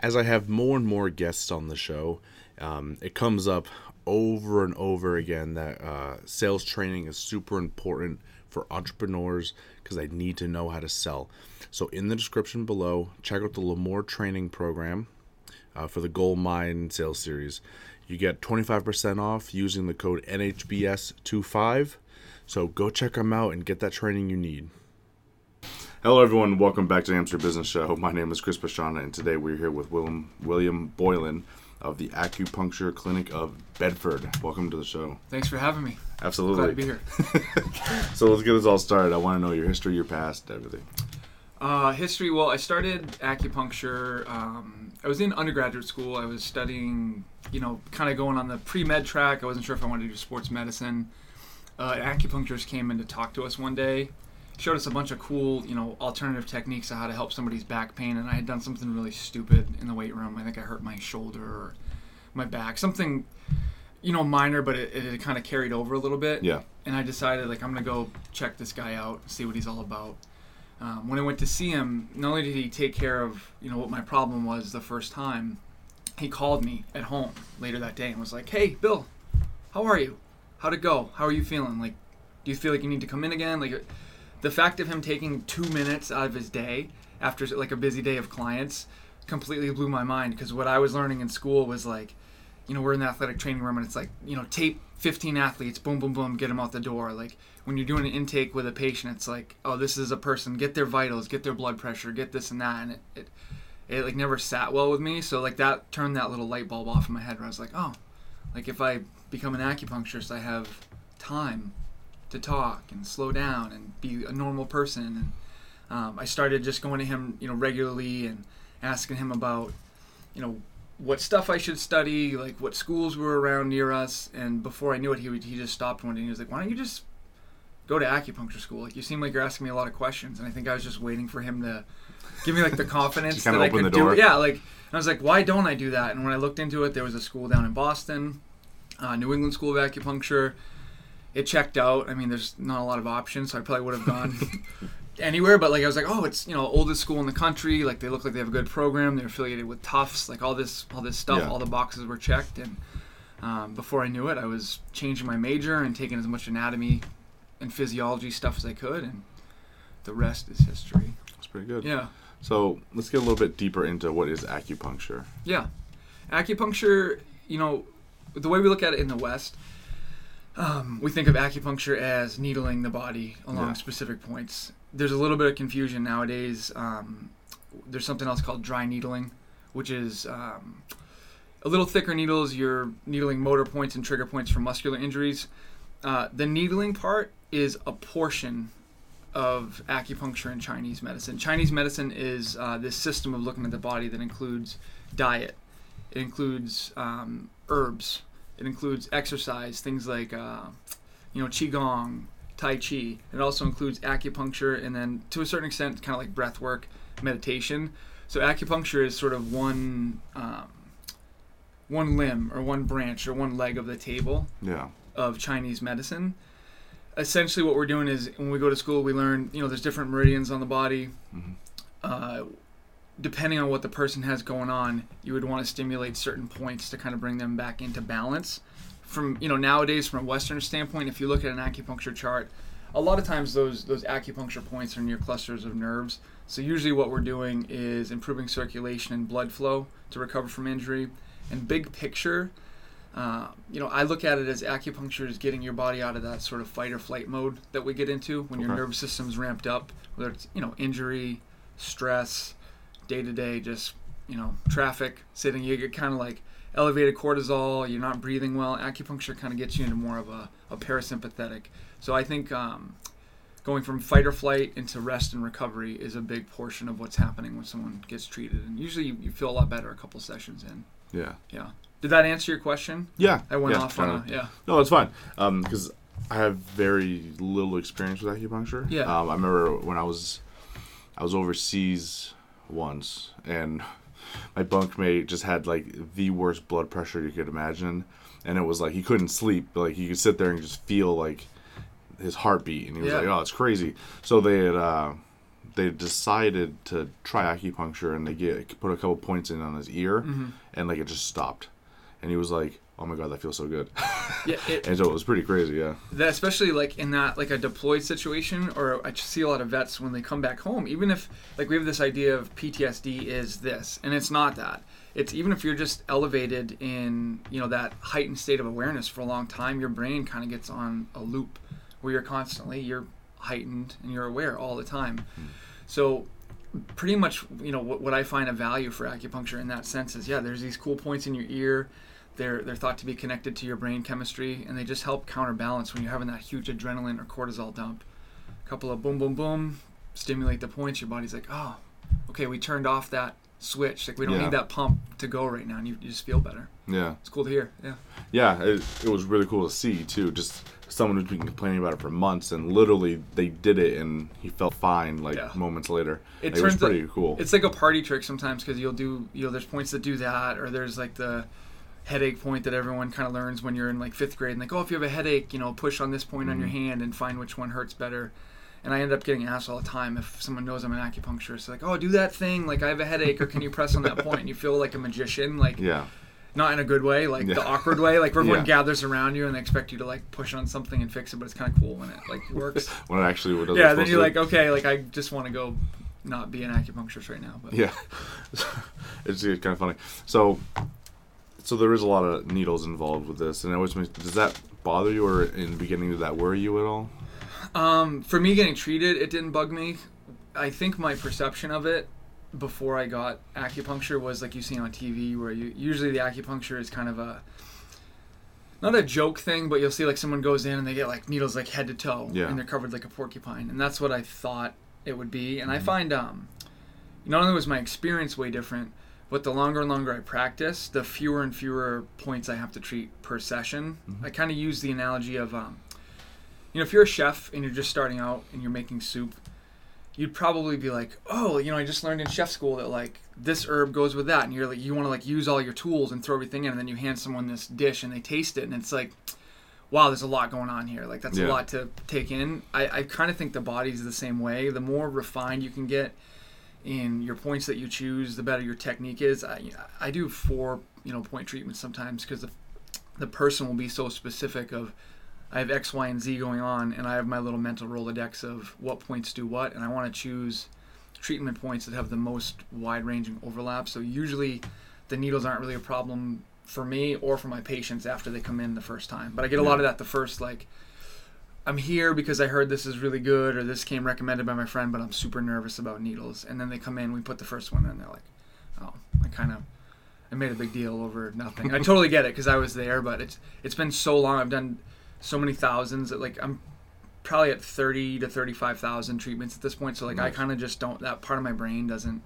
as I have more and more guests on the show, um, it comes up over and over again that uh, sales training is super important for entrepreneurs because they need to know how to sell. So, in the description below, check out the Lamore training program uh, for the Gold Mine sales series. You get 25% off using the code NHBS25. So, go check them out and get that training you need. Hello, everyone. Welcome back to the Hampshire Business Show. My name is Chris Pashana, and today we're here with William William Boylan of the Acupuncture Clinic of Bedford. Welcome to the show. Thanks for having me. Absolutely. Glad to be here. so let's get this all started. I want to know your history, your past, everything. Uh, history. Well, I started acupuncture. Um, I was in undergraduate school. I was studying, you know, kind of going on the pre med track. I wasn't sure if I wanted to do sports medicine. Uh, an acupuncturist came in to talk to us one day. Showed us a bunch of cool, you know, alternative techniques of how to help somebody's back pain. And I had done something really stupid in the weight room. I think I hurt my shoulder or my back, something, you know, minor, but it, it kind of carried over a little bit. Yeah. And I decided, like, I'm gonna go check this guy out, see what he's all about. Um, when I went to see him, not only did he take care of you know what my problem was the first time, he called me at home later that day and was like, "Hey, Bill, how are you? How'd it go? How are you feeling? Like, do you feel like you need to come in again? Like, the fact of him taking two minutes out of his day after like a busy day of clients completely blew my mind because what I was learning in school was like, you know, we're in the athletic training room and it's like, you know, tape 15 athletes, boom, boom, boom, get them out the door. Like when you're doing an intake with a patient, it's like, oh, this is a person, get their vitals, get their blood pressure, get this and that, and it, it, it like never sat well with me. So like that turned that little light bulb off in my head where I was like, oh, like if I become an acupuncturist, I have time to talk and slow down and be a normal person. And um, I started just going to him, you know, regularly and asking him about, you know, what stuff I should study, like what schools were around near us. And before I knew it, he would, he just stopped one day and he was like, "Why don't you just go to acupuncture school? Like you seem like you're asking me a lot of questions." And I think I was just waiting for him to give me like the confidence that I could do it. Yeah, like I was like, "Why don't I do that?" And when I looked into it, there was a school down in Boston, uh, New England School of Acupuncture it checked out. I mean, there's not a lot of options, so I probably would have gone anywhere. But like, I was like, oh, it's you know oldest school in the country. Like they look like they have a good program. They're affiliated with Tufts. Like all this, all this stuff, Yeah. all the boxes were checked. And um, before I knew it, I was changing my major and taking as much anatomy and physiology stuff as I could, and the rest is history. That's pretty good. Yeah. So let's get a little bit deeper into what is acupuncture. Yeah. Acupuncture, you know, the way we look at it in the West, um, we think of acupuncture as needling the body along Yeah. specific points. There's a little bit of confusion nowadays. Um, there's something else called dry needling, which is um, a little thicker needles. You're needling motor points and trigger points for muscular injuries. Uh, the needling part is a portion of acupuncture and Chinese medicine. Chinese medicine is uh, this system of looking at the body that includes diet, it includes um, herbs, it includes exercise, things like uh, you know qigong, tai chi. It also includes acupuncture, and then to a certain extent, kind of like breath work, meditation. So acupuncture is sort of one um, one limb or one branch or one leg of the table Yeah. of Chinese medicine. Essentially, what we're doing is when we go to school, we learn, you know, there's different meridians on the body. Mhm. Uh, depending on what the person has going on, you would want to stimulate certain points to kind of bring them back into balance. From you know nowadays, from a Western standpoint, if you look at an acupuncture chart, a lot of times those those acupuncture points are near clusters of nerves. So usually, what we're doing is improving circulation and blood flow to recover from injury. And big picture, uh, you know, I look at it as acupuncture is getting your body out of that sort of fight or flight mode that we get into when your Okay. nervous system's ramped up, whether it's you know injury, stress, day to day, just you know traffic, sitting. You get kind of like elevated cortisol. You're not breathing well. Acupuncture kind of gets you into more of a, a parasympathetic. So I think um, going from fight or flight into rest and recovery is a big portion of what's happening when someone gets treated. And usually you, you feel a lot better a couple sessions in. Yeah. Yeah. Did that answer your question? Yeah. I went yeah, off on a yeah. No, it's fine. Um, because I have very little experience with acupuncture. Yeah. Um, I remember when I was, I was overseas once, and my bunkmate just had like the worst blood pressure you could imagine, and it was like he couldn't sleep. Like he could sit there and just feel like his heartbeat, and he was Yeah. like, "Oh, it's crazy." So they had uh, they decided to try acupuncture and they get put a couple points in on his ear Mm-hmm. and like it just stopped and he was like oh my god that feels so good. Yeah, it, and so it was pretty crazy yeah. That especially like in that like a deployed situation or i see a lot of vets when they come back home even if like we have this idea of ptsd is this and it's not that. It's even if you're just elevated in you know that heightened state of awareness for a long time your brain kind of gets on a loop where you're constantly you're heightened and you're aware all the time. Hmm. So pretty much you know what, what i find a value for acupuncture in that sense is yeah there's these cool points in your ear they're they're thought to be connected to your brain chemistry and they just help counterbalance when you're having that huge adrenaline or cortisol dump. A couple of boom boom boom stimulate the points your body's like oh okay we turned off that switch. Like we don't Yeah. need that pump to go right now and you, you just feel better. Yeah. It's cool to hear yeah. Yeah it, it was really cool to see too. Just someone who's been complaining about it for months and literally they did it and he felt fine like Yeah. moments later. It it was turns out- pretty cool. It's like a party trick sometimes because you'll do you know there's points that do that or there's like the headache point that everyone kind of learns when you're in like fifth grade and like oh if you have a headache you know push on this point on your mm-hmm. hand and find which one hurts better and I end up getting asked all the time if someone knows I'm an acupuncturist like oh do that thing like I have a headache or can you press on that point? and you feel like a magician like yeah not in a good way like the awkward way like everyone Yeah. gathers around you and they expect you to like push on something and fix it but it's kind of cool when it like works when it actually what yeah then you're to. like okay like I just want to go not be an acupuncturist right now but Yeah, it's, kind of funny. So, so there is a lot of needles involved with this, and it always makes, does that bother you, or in the beginning did that worry you at all? Um, for me getting treated, it didn't bug me. I think my perception of it before I got acupuncture was like you see on TV, where you usually the acupuncture is kind of a not a joke thing, but you'll see like someone goes in and they get like needles like head to toe, Yeah. and they're covered like a porcupine, and that's what I thought it would be. And I find um, not only was my experience way different, but the longer and longer I practice, the fewer and fewer points I have to treat per session. I kind of use the analogy of um, you know, if you're a chef and you're just starting out and you're making soup, you'd probably be like, "Oh, you know, I just learned in chef school that like this herb goes with that," and you're like, you want to like use all your tools and throw everything in, and then you hand someone this dish and they taste it, and it's like, "Wow, there's a lot going on here. Like that's Yeah. a lot to take in." I, I kind of think the body's the same way. The more refined you can get in your points that you choose, the better your technique is. I I do four you know point treatments sometimes because the the person will be so specific of I have X, Y, and Z going on, and I have my little mental Rolodex of what points do what, and I want to choose treatment points that have the most wide ranging overlap. So usually the needles aren't really a problem for me or for my patients after they come in the first time. But I get a lot of that the first, like, I'm here because I heard this is really good or this came recommended by my friend, but I'm super nervous about needles. And then they come in, we put the first one in, they're like, oh, I kind of. I made a big deal over nothing. I totally get it because I was there, but it's it's been so long. I've done so many thousands that like I'm probably at 30 to 35,000 treatments at this point so like I kind of just don't that part of my brain doesn't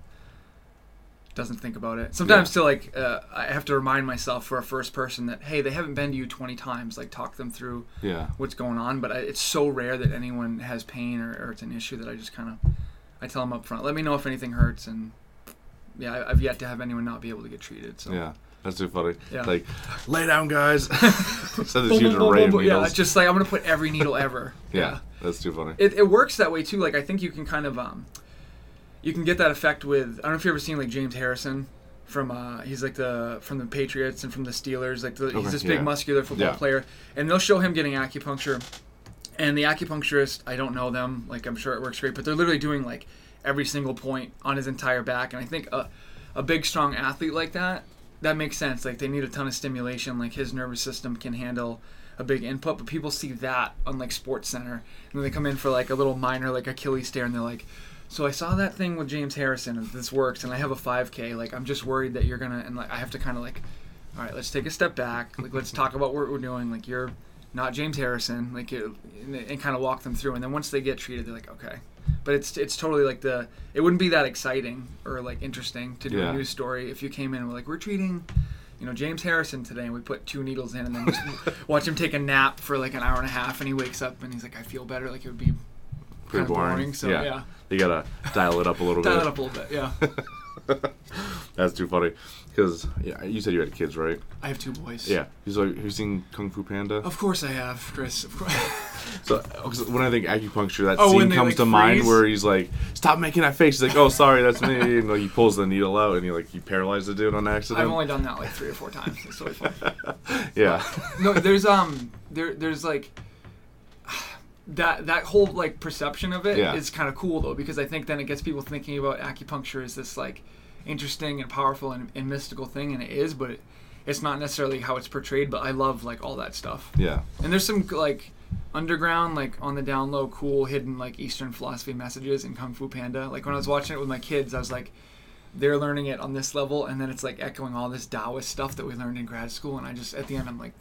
doesn't think about it. Sometimes Yeah. to like uh, I have to remind myself for a first person that hey, they haven't been to you 20 times like talk them through Yeah, what's going on, but I, it's so rare that anyone has pain or, or it's an issue that I just kind of I tell them up front, let me know if anything hurts and yeah, I, I've yet to have anyone not be able to get treated. So yeah, that's too funny. Yeah. Like, lay down, guys. so this huge array of boom. Yeah, it's just like I'm gonna put every needle ever. yeah, that's too funny. It, it works that way too. Like I think you can kind of um, you can get that effect with. I don't know if you have ever seen like James Harrison from uh, he's like the from the Patriots and from the Steelers. Like the, Okay, he's this big yeah. muscular football Yeah. player, and they'll show him getting acupuncture. And the acupuncturist, I don't know them. Like I'm sure it works great, but they're literally doing like every single point on his entire back. And I think a, a big strong athlete like that, that makes sense. Like they need a ton of stimulation. Like his nervous system can handle a big input. But people see that on like SportsCenter, and then they come in for like a little minor like Achilles tear, and they're like, "So I saw that thing with James Harrison, and this works, and I have a 5K. Like I'm just worried that you're gonna." And like I have to kind of like, all right, let's take a step back. Like let's talk about what we're doing. Like you're not James Harrison. Like it, and, and kind of walk them through, and then once they get treated, they're like, okay. But it's it's totally like the it wouldn't be that exciting or like interesting to do Yeah. a news story if you came in and were like we're treating you know James Harrison today and we put two needles in and then just watch him take a nap for like an hour and a half and he wakes up and he's like I feel better like it would be Pretty kind of boring. boring so yeah. yeah, you gotta dial it up a little dial bit. it up a little bit yeah That's too funny. Because yeah, you said you had kids, right? I have two boys. Yeah. He's like, have you seen Kung Fu Panda? Of course I have, Chris. Of course. So 'cause when I think acupuncture, that Oh, scene comes like, to mind where he's like, "Stop making that face." He's like, "Oh, sorry, that's me." And like, he pulls the needle out, and he like he paralyzed the dude on accident. I've only done that like three or four times. It's really fun. yeah. no, there's um, there there's like that that whole like perception of it is Yeah. kind of cool though because I think then it gets people thinking about acupuncture as this like interesting and powerful and, and mystical thing, and it is, but it, it's not necessarily how it's portrayed. But I love like all that stuff. Yeah. And there's some like underground, like on the down low, cool hidden like Eastern philosophy messages in Kung Fu Panda. Like when I was mm-hmm. watching it with my kids, I was like, they're learning it on this level, and then it's like echoing all this Taoist stuff that we learned in grad school. And I just at the end, I'm like,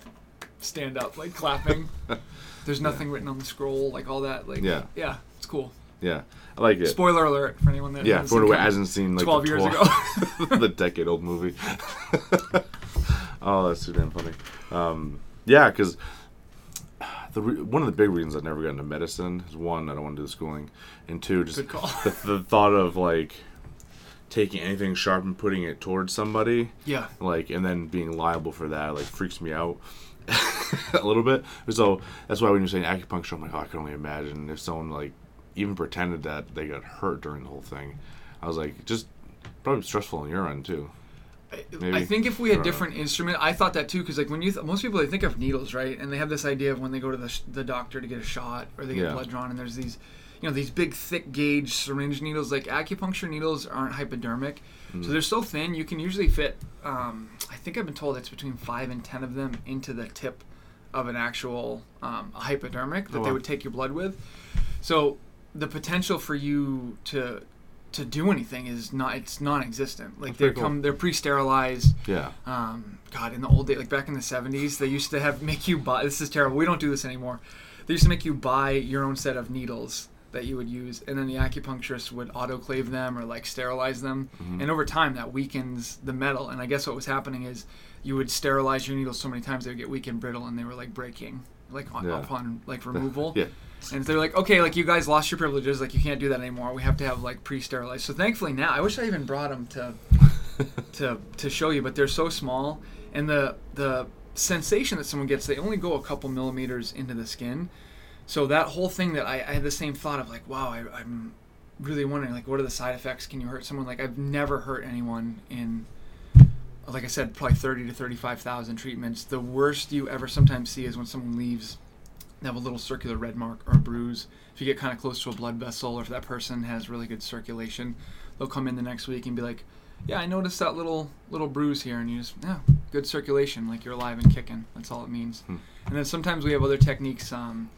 stand up, like clapping. There's nothing written on the scroll, like all that. Like Yeah. yeah, it's cool. Yeah. I like it. Spoiler alert for anyone that yeah, hasn't for seen who hasn't seen like 12 the years 12 the decade old movie. oh, that's too damn funny. Um, yeah, because the re- one of the big reasons I never got into medicine is one, I don't want to do the schooling, and two, just the, the thought of like taking anything sharp and putting it towards somebody, Yeah, like, and then being liable for that, like, freaks me out. a little bit. So that's why when you're saying acupuncture, I'm like, oh, I can only imagine if someone like even pretended that they got hurt during the whole thing. I was like, just probably stressful on your end too. I- Maybe. I think if we had know. different instrument, I thought that too, because like when you th- most people they think of needles, right? And they have this idea of when they go to the, sh- the doctor to get a shot or they get Yeah. blood drawn, and there's these, you know, these big thick gauge syringe needles. Like acupuncture needles aren't hypodermic, Mm. so they're so thin you can usually fit. Um, I think I've been told it's between five and ten of them into the tip of an actual um, a hypodermic that Oh, they would take your blood with. So the potential for you to to do anything is not it's non-existent. Like they pretty cool. come they're pre-sterilized Yeah. um, God, in the old days, like back in the '70s, they used to have make you buy. This is terrible. We don't do this anymore. They used to make you buy your own set of needles that you would use, and then the acupuncturist would autoclave them or like sterilize them. Mm-hmm. And over time, that weakens the metal. And I guess what was happening is you would sterilize your needles so many times they would get weak and brittle, and they were like breaking, like on, Yeah. upon like removal. Yeah. And they're like, okay, like you guys lost your privileges, like you can't do that anymore. We have to have like pre-sterilized. So thankfully now, I wish I even brought them to to to show you, but they're so small, and the the sensation that someone gets, they only go a couple millimeters into the skin. So that whole thing that I, I had the same thought of like, wow, I, I'm really wondering like, what are the side effects? Can you hurt someone? Like I've never hurt anyone in like I said, probably thirty to thirty-five thousand treatments. The worst you ever sometimes see is when someone leaves, they have a little circular red mark or a bruise. If you get kind of close to a blood vessel, or if that person has really good circulation, they'll come in the next week and be like, "Yeah, I noticed that little little bruise here," and you just, "Yeah, good circulation, like you're alive and kicking." That's all it means. Hmm. And then sometimes we have other techniques. Um,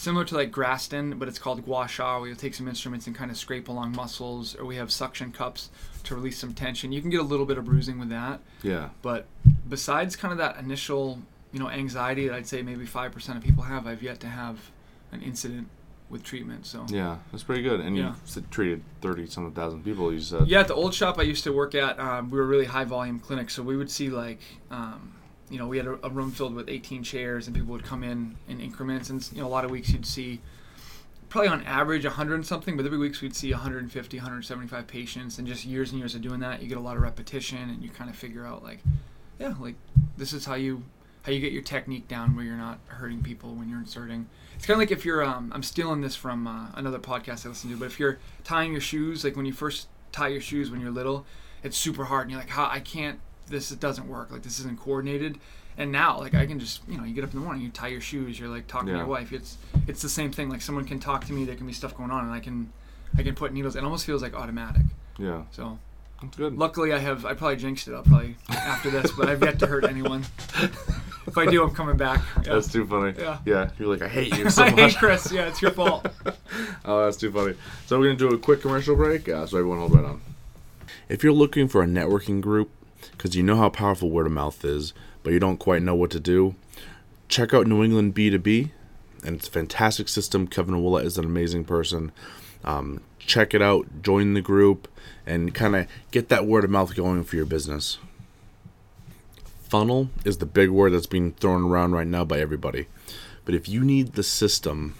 Similar to like Graston, but it's called gua sha. where you'll take some instruments and kind of scrape along muscles, or we have suction cups to release some tension. You can get a little bit of bruising with that. Yeah. But besides kind of that initial, you know, anxiety that I'd say maybe five percent of people have, I've yet to have an incident with treatment. So Yeah. That's pretty good. And Yeah. you treated thirty some thousand people. You said. yeah, at the old shop I used to work at, um, we were a really high volume clinic, so we would see like, um, you know, we had a, a room filled with 18 chairs, and people would come in in increments, and you know, a lot of weeks you'd see. Probably on average 100 and something, but every weeks we'd see 150, 175 patients, and just years and years of doing that, you get a lot of repetition, and you kind of figure out like, yeah, like this is how you how you get your technique down where you're not hurting people when you're inserting. It's kind of like if you're um, I'm stealing this from uh, another podcast I listen to, but if you're tying your shoes, like when you first tie your shoes when you're little, it's super hard, and you're like, I can't. This doesn't work. Like this isn't coordinated. And now, like I can just, you know, you get up in the morning, you tie your shoes, you're like talking to your wife. It's it's the same thing. Like someone can talk to me, there can be stuff going on, and I can I can put needles. It almost feels like automatic. Yeah. So That's good. luckily, I have I probably jinxed it. I'll probably after this, but I've yet to hurt anyone. if I do, I'm coming back. Yeah. That's too funny. Yeah. Yeah. You're like, I hate you so I much. hate Chris. Yeah, it's your fault. oh, that's too funny. So we're gonna do a quick commercial break. Uh, so everyone hold right on. If you're looking for a networking group, because you know how powerful word of mouth is, but you don't quite know what to do, check out New England B2B, and it's a fantastic system. Kevin Willett is an amazing person. Um, check it out, join the group, and kind of get that word of mouth going for your business. Funnel is the big word that's being thrown around right now by everybody. But if you need the system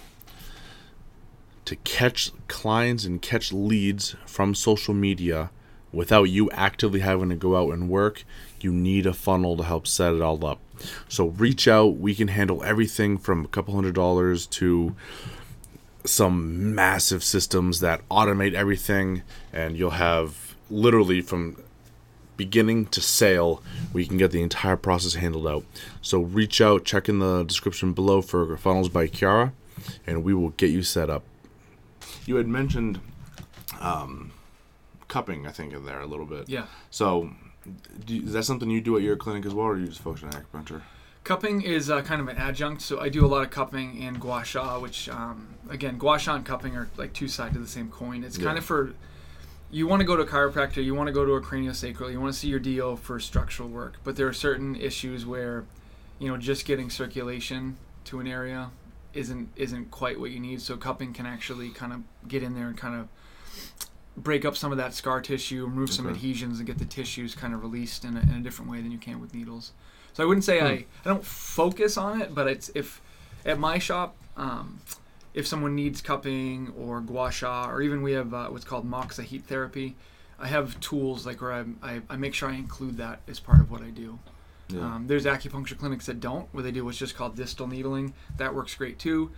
to catch clients and catch leads from social media without you actively having to go out and work, you need a funnel to help set it all up. So reach out. We can handle everything from a couple hundred dollars to some massive systems that automate everything, and you'll have literally from beginning to sale, we can get the entire process handled out. So reach out, check in the description below for Funnels by Kiara, and we will get you set up. You had mentioned um, cupping, I think, in there a little bit. Yeah. So, you, is that something you do at your clinic as well, or do you just focus on acupuncture? Cupping is uh, kind of an adjunct, so I do a lot of cupping and gua sha, which um, again, gua sha and cupping are like two sides of the same coin. It's kind of for you want to go to a chiropractor, you want to go to a craniosacral, you want to see your DO for structural work, but there are certain issues where you know just getting circulation to an area isn't isn't quite what you need. So cupping can actually kind of get in there and kind of break up some of that scar tissue, remove some adhesions, and get the tissues kind of released in a, in a different way than you can with needles. So I wouldn't say I, I don't focus on it, but it's if at my shop, um, if someone needs cupping or gua sha, or even we have uh, what's called moxa heat therapy, I have tools like where I, I, I make sure I include that as part of what I do. Yeah. Um, there's acupuncture clinics that don't, where they do what's just called distal needling. That works great too.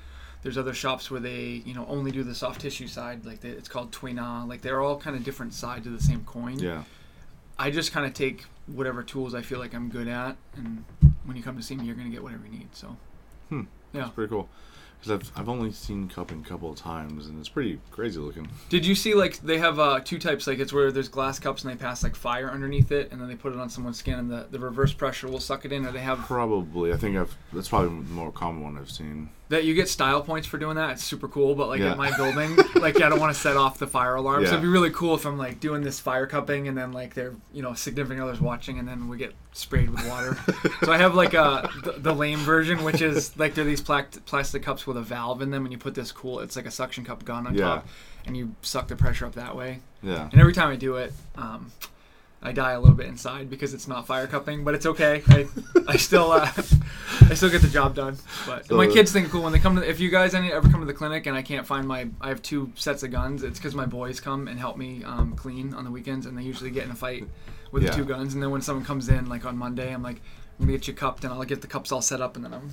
There's other shops where they, you know, only do the soft tissue side, like they, it's called Tuina. Like they're all kind of different sides of the same coin. yeah. I just kind of take whatever tools I feel like I'm good at, and when you come to see me, you're gonna get whatever you need. So, Hmm. yeah. It's pretty cool. Because I've, I've only seen cupping a couple of times, and it's pretty crazy looking. Did you see like they have uh, two types? Like it's where there's glass cups and they pass like fire underneath it, and then they put it on someone's skin, and the, the reverse pressure will suck it in. Or they have Probably. I think I've. That's probably the more common one I've seen. That you get style points for doing that. It's super cool. But like Yeah. at my building, like I don't want to set off the fire alarm. So it'd be really cool if I'm like doing this fire cupping, and then like they're you know significant others watching, and then we get sprayed with water. so I have like a the, the lame version, which is like they're these plac- plastic cups with a valve in them, and you put this cool. It's like a suction cup gun on Yeah. top, and you suck the pressure up that way. Yeah. And every time I do it, um, I die a little bit inside because it's not fire cupping, but it's okay. I, I still uh, I still get the job done. But So- my kids think it's cool when they come to. If you guys any ever come to the clinic and I can't find my, I have two sets of guns. It's because my boys come and help me um, clean on the weekends, and they usually get in a fight with Yeah. the two guns. And then when someone comes in, like on Monday, I'm like, I'm gonna get you cupped, and I'll get the cups all set up, and then I'm.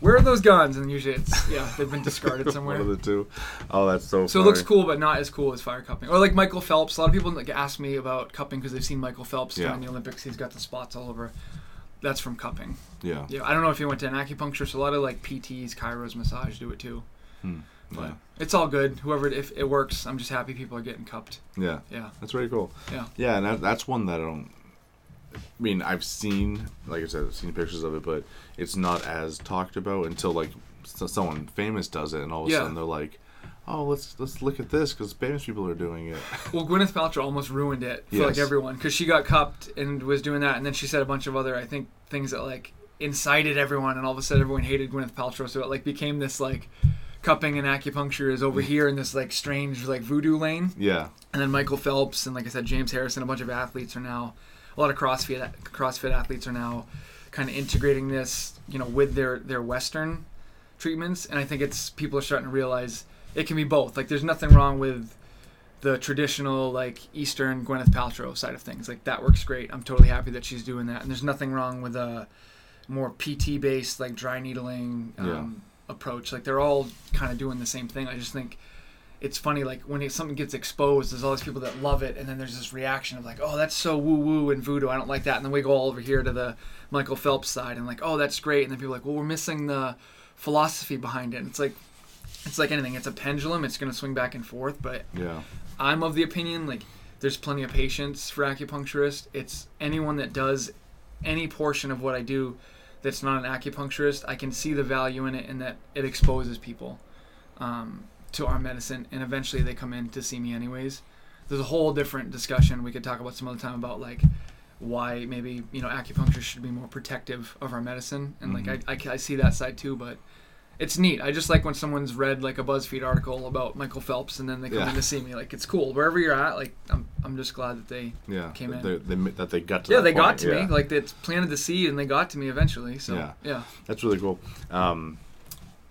Where are those guns? And usually it's yeah, they've been discarded somewhere. One of the two. Oh, that's so. So it looks cool, but not as cool as fire cupping. Or like Michael Phelps. A lot of people like ask me about cupping because they've seen Michael Phelps Yeah. during the Olympics. He's got the spots all over. That's from cupping. Yeah. Yeah, I don't know if you went to an acupuncturist. A lot of like PTs, chiros, massage do it too. Hmm. But Yeah. it's all good. Whoever, if it works, I'm just happy people are getting cupped. Yeah. Yeah, That's very cool. Yeah. Yeah, and that, that's one that I don't. I mean, I've seen, like I said, I've seen pictures of it, but it's not as talked about until like s- someone famous does it, and all of a Yeah. sudden they're like, "Oh, let's let's look at this because famous people are doing it." Well, Gwyneth Paltrow almost ruined it for like everyone because she got cupped and was doing that, and then she said a bunch of other, I think, things that like incited everyone, and all of a sudden everyone hated Gwyneth Paltrow, so it like became this like cupping and acupuncture is over mm. here in this like strange like voodoo lane, Yeah. and then Michael Phelps and like I said James Harrison, a bunch of athletes are now, a lot of CrossFit CrossFit athletes are now kind of integrating this, you know, with their their Western treatments, and I think it's people are starting to realize it can be both. Like there's nothing wrong with the traditional like Eastern Gwyneth Paltrow side of things. Like that works great. I'm totally happy that she's doing that, and there's nothing wrong with a more PT based like dry needling um, approach. Like they're all kind of doing the same thing. I just think it's funny like when it, something gets exposed there's all these people that love it and then there's this reaction of like oh that's so woo woo and voodoo i don't like that. And then we go all over here to the michael phelps side and like oh that's great. And then people are like well we're missing the philosophy behind it. And it's like it's like anything it's a pendulum it's going to swing back and forth but Yeah. i'm of the opinion like there's plenty of patients for acupuncturist. It's anyone that does any portion of what i do that's not an acupuncturist i can see the value in it and that it exposes people. Um, to our medicine, and eventually they come in to see me anyways. There's a whole different discussion we could talk about some other time about like why maybe you know acupuncture should be more protective of our medicine, and like I, I, I see that side too, but. It's neat. I just like when someone's read like a BuzzFeed article about Michael Phelps and then they come Yeah. in to see me. Like it's cool. Wherever you're at, like I'm, I'm just glad that they Yeah. Came in. They, they, that they got to. yeah they got to yeah. me. Like it's planted the seed and they got to me eventually. So Yeah. yeah. That's really cool. Um,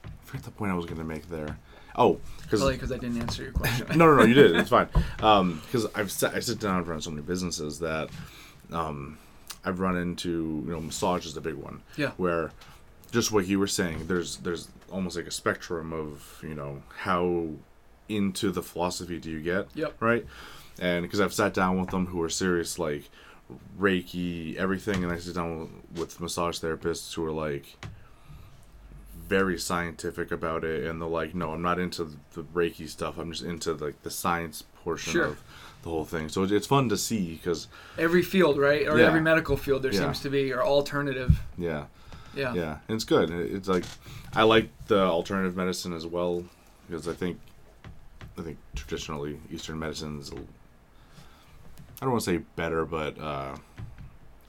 I forget the point I was going to make there. Oh, because Probably because I didn't answer your question. no, no, no, you did. It's fine. Because I've sat, I sit down in front of so many businesses that um, I've run into. You know, massage is the big one. Yeah. Where, just what you were saying, there's there's almost like a spectrum of you know how into the philosophy do you get. Yep. Right. And because I've sat down with them who are serious like Reiki, everything, and I sit down with, with massage therapists who are like very scientific about it and they're like no i'm not into the reiki stuff i'm just into like the science portion Sure. of the whole thing so it's fun to see because every field, right? Or Yeah. every medical field, there Yeah. seems to be, or alternative. yeah Yeah. yeah and it's good it's like i like the alternative medicine as well because i think i think traditionally eastern medicine is i don't want to say better but uh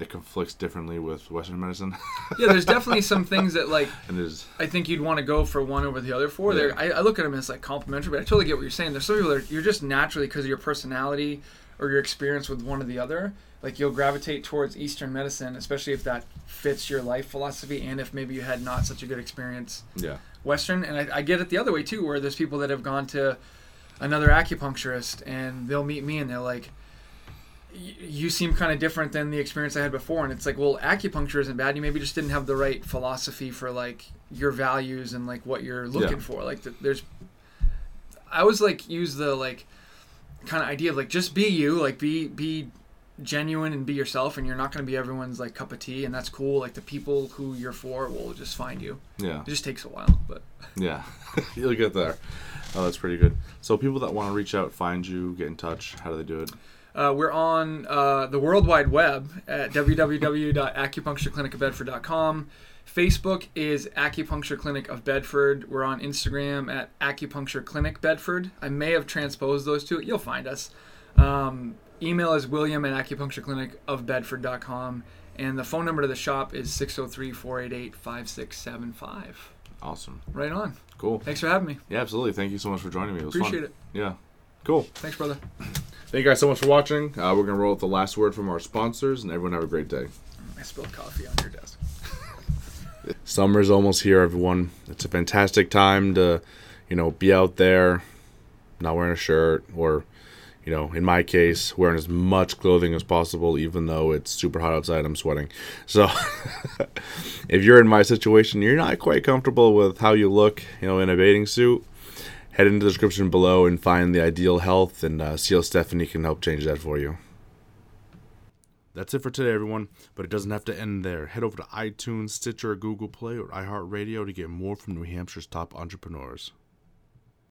it conflicts differently with western medicine yeah, there's definitely some things that like I think you'd want to go for one over the other for. Yeah. There, I, I look at them as like complementary, but I totally get what you're saying. There's some people that you're just naturally because of your personality or your experience with one or the other, like you'll gravitate towards Eastern medicine, especially if that fits your life philosophy, and if maybe you had not such a good experience yeah Western. And I, I get it the other way too, where there's people that have gone to another acupuncturist and they'll meet me and they're like. "Y- You seem kind of different than the experience I had before, and it's like, well, acupuncture isn't bad. You maybe just didn't have the right philosophy for like your values and like what you're looking Yeah. for. Like, the, there's, I always like use the like kind of idea of like just be you, like be be genuine and be yourself, and you're not going to be everyone's like cup of tea, and that's cool. Like the people who you're for will just find you. yeah It just takes a while, but Yeah, you'll get there. Oh, that's pretty good. So, people that want to reach out, find you, get in touch, how do they do it? Uh, we're on uh, the World Wide Web at www.acupunctureclinicofbedford.com. Facebook is Acupuncture Clinic of Bedford. We're on Instagram at Acupuncture Clinic Bedford. I may have transposed those two. You'll find us. Um, email is william at acupunctureclinicofbedford.com. And the phone number to the shop is 603 488 5675. Awesome. Right on. Cool. Thanks for having me. Yeah, absolutely. Thank you so much for joining me. It was Appreciate fun. it. Yeah. Cool. Thanks, brother. Thank you guys so much for watching. Uh, we're going to roll out the last word from our sponsors, and everyone have a great day. I spilled coffee on your desk. Summer's almost here, everyone. It's a fantastic time to, you know, be out there, not wearing a shirt, or, you know, in my case, wearing as much clothing as possible, even though it's super hot outside. I'm sweating. So, if you're in my situation, you're not quite comfortable with how you look, you know, in a bathing suit. Head into the description below and find the ideal health, and uh, how Stephanie can help change that for you. That's it for today, everyone. But it doesn't have to end there. Head over to iTunes, Stitcher, Google Play, or iHeartRadio to get more from New Hampshire's top entrepreneurs.